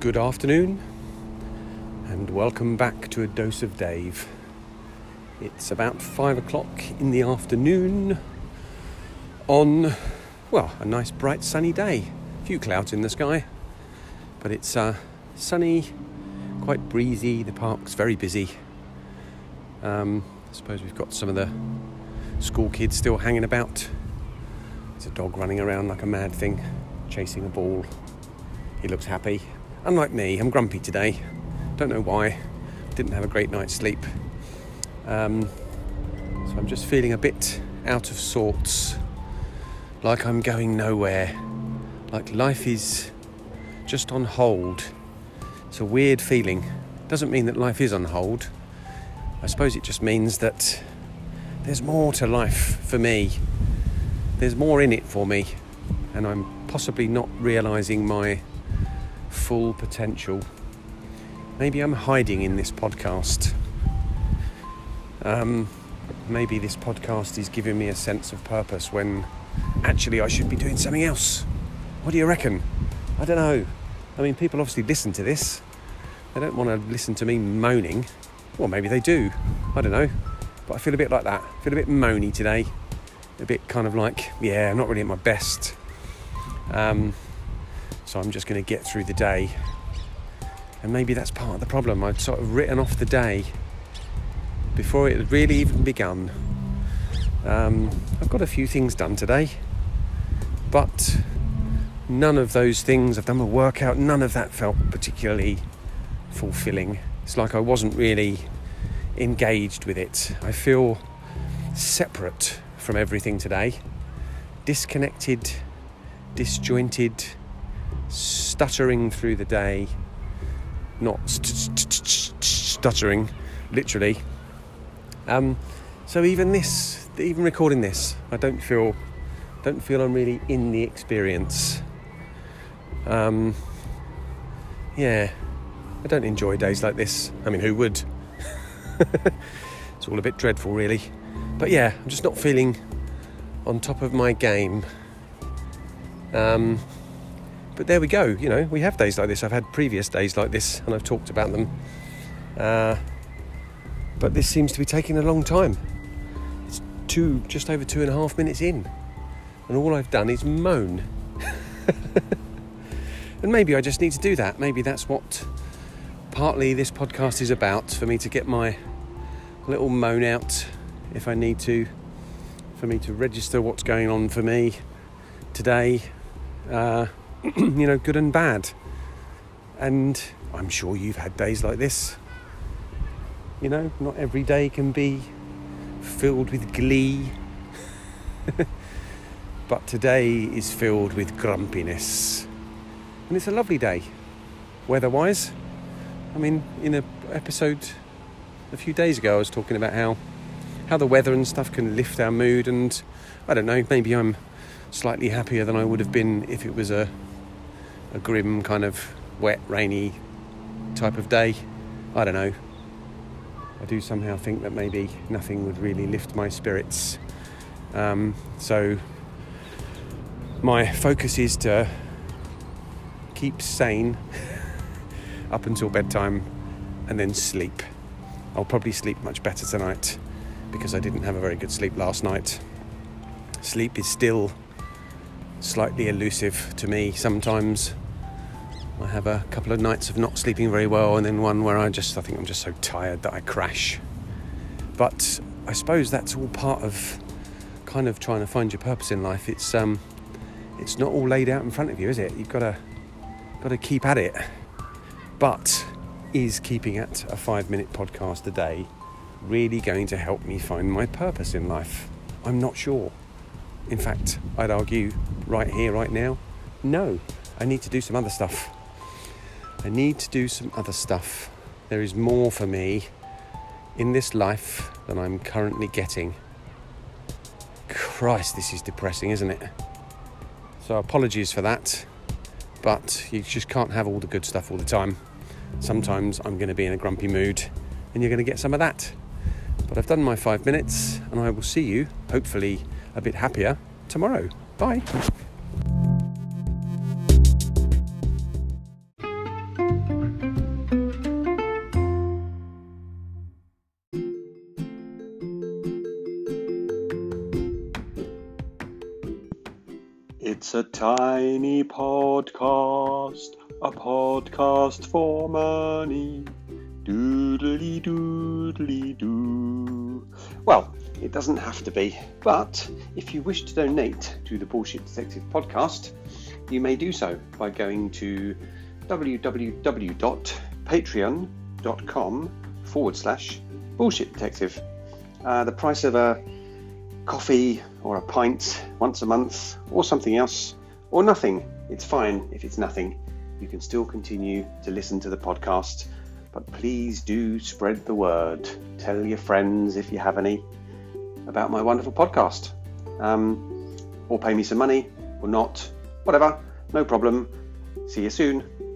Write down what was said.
Good afternoon, and welcome back to a dose of Dave. It's about five o'clock in the afternoon on, well, a nice bright sunny day. A few clouds in the sky, but it's uh, sunny, quite breezy. The park's very busy. Um, I suppose we've got some of the school kids still hanging about. There's a dog running around like a mad thing, chasing a ball. He looks happy. Unlike me, I'm grumpy today. Don't know why. Didn't have a great night's sleep. Um, so I'm just feeling a bit out of sorts. Like I'm going nowhere. Like life is just on hold. It's a weird feeling. Doesn't mean that life is on hold. I suppose it just means that there's more to life for me. There's more in it for me. And I'm possibly not realizing my full potential. Maybe I'm hiding in this podcast. Um, maybe this podcast is giving me a sense of purpose when actually I should be doing something else. What do you reckon? I don't know. I mean, people obviously listen to this. They don't want to listen to me moaning. Well, maybe they do. I don't know. But I feel a bit like that. I feel a bit moany today. A bit kind of like, yeah, I'm not really at my best. Um, so I'm just going to get through the day. And maybe that's part of the problem. I'd sort of written off the day before it had really even begun. Um, I've got a few things done today, but none of those things, I've done my workout, none of that felt particularly fulfilling. It's like I wasn't really engaged with it. I feel separate from everything today, disconnected, disjointed stuttering through the day, not stuttering, literally. Um, so even this, even recording this, I don't feel, don't feel I'm really in the experience. Um, yeah, I don't enjoy days like this. I mean, who would? it's all a bit dreadful, really. But yeah, I'm just not feeling on top of my game. Um, but there we go. You know, we have days like this. I've had previous days like this, and I've talked about them. Uh, but this seems to be taking a long time. It's two, just over two and a half minutes in, and all I've done is moan. and maybe I just need to do that. Maybe that's what partly this podcast is about for me to get my little moan out if I need to, for me to register what's going on for me today. Uh, you know, good and bad. And I'm sure you've had days like this. You know, not every day can be filled with glee. but today is filled with grumpiness. And it's a lovely day, weather wise. I mean, in an episode a few days ago, I was talking about how, how the weather and stuff can lift our mood. And I don't know, maybe I'm slightly happier than I would have been if it was a a grim kind of wet, rainy type of day. I don't know. I do somehow think that maybe nothing would really lift my spirits. Um, so my focus is to keep sane up until bedtime and then sleep. I'll probably sleep much better tonight because I didn't have a very good sleep last night. Sleep is still slightly elusive to me sometimes. I have a couple of nights of not sleeping very well, and then one where I just I think I'm just so tired that I crash. But I suppose that's all part of kind of trying to find your purpose in life. It's um, it's not all laid out in front of you, is it? You've got to got to keep at it. But is keeping at a five minute podcast a day really going to help me find my purpose in life? I'm not sure. In fact, I'd argue right here, right now, no. I need to do some other stuff. I need to do some other stuff. There is more for me in this life than I'm currently getting. Christ, this is depressing, isn't it? So, apologies for that, but you just can't have all the good stuff all the time. Sometimes I'm going to be in a grumpy mood, and you're going to get some of that. But I've done my five minutes, and I will see you, hopefully, a bit happier tomorrow. Bye. It's a tiny podcast, a podcast for money. Doodly doodly doo. Well, it doesn't have to be, but if you wish to donate to the Bullshit Detective podcast, you may do so by going to www.patreon.com forward slash bullshit detective. Uh, the price of a coffee or a pint once a month or something else or nothing. It's fine if it's nothing. You can still continue to listen to the podcast, but please do spread the word. Tell your friends if you have any about my wonderful podcast. Um, or pay me some money or not, whatever, no problem. See you soon.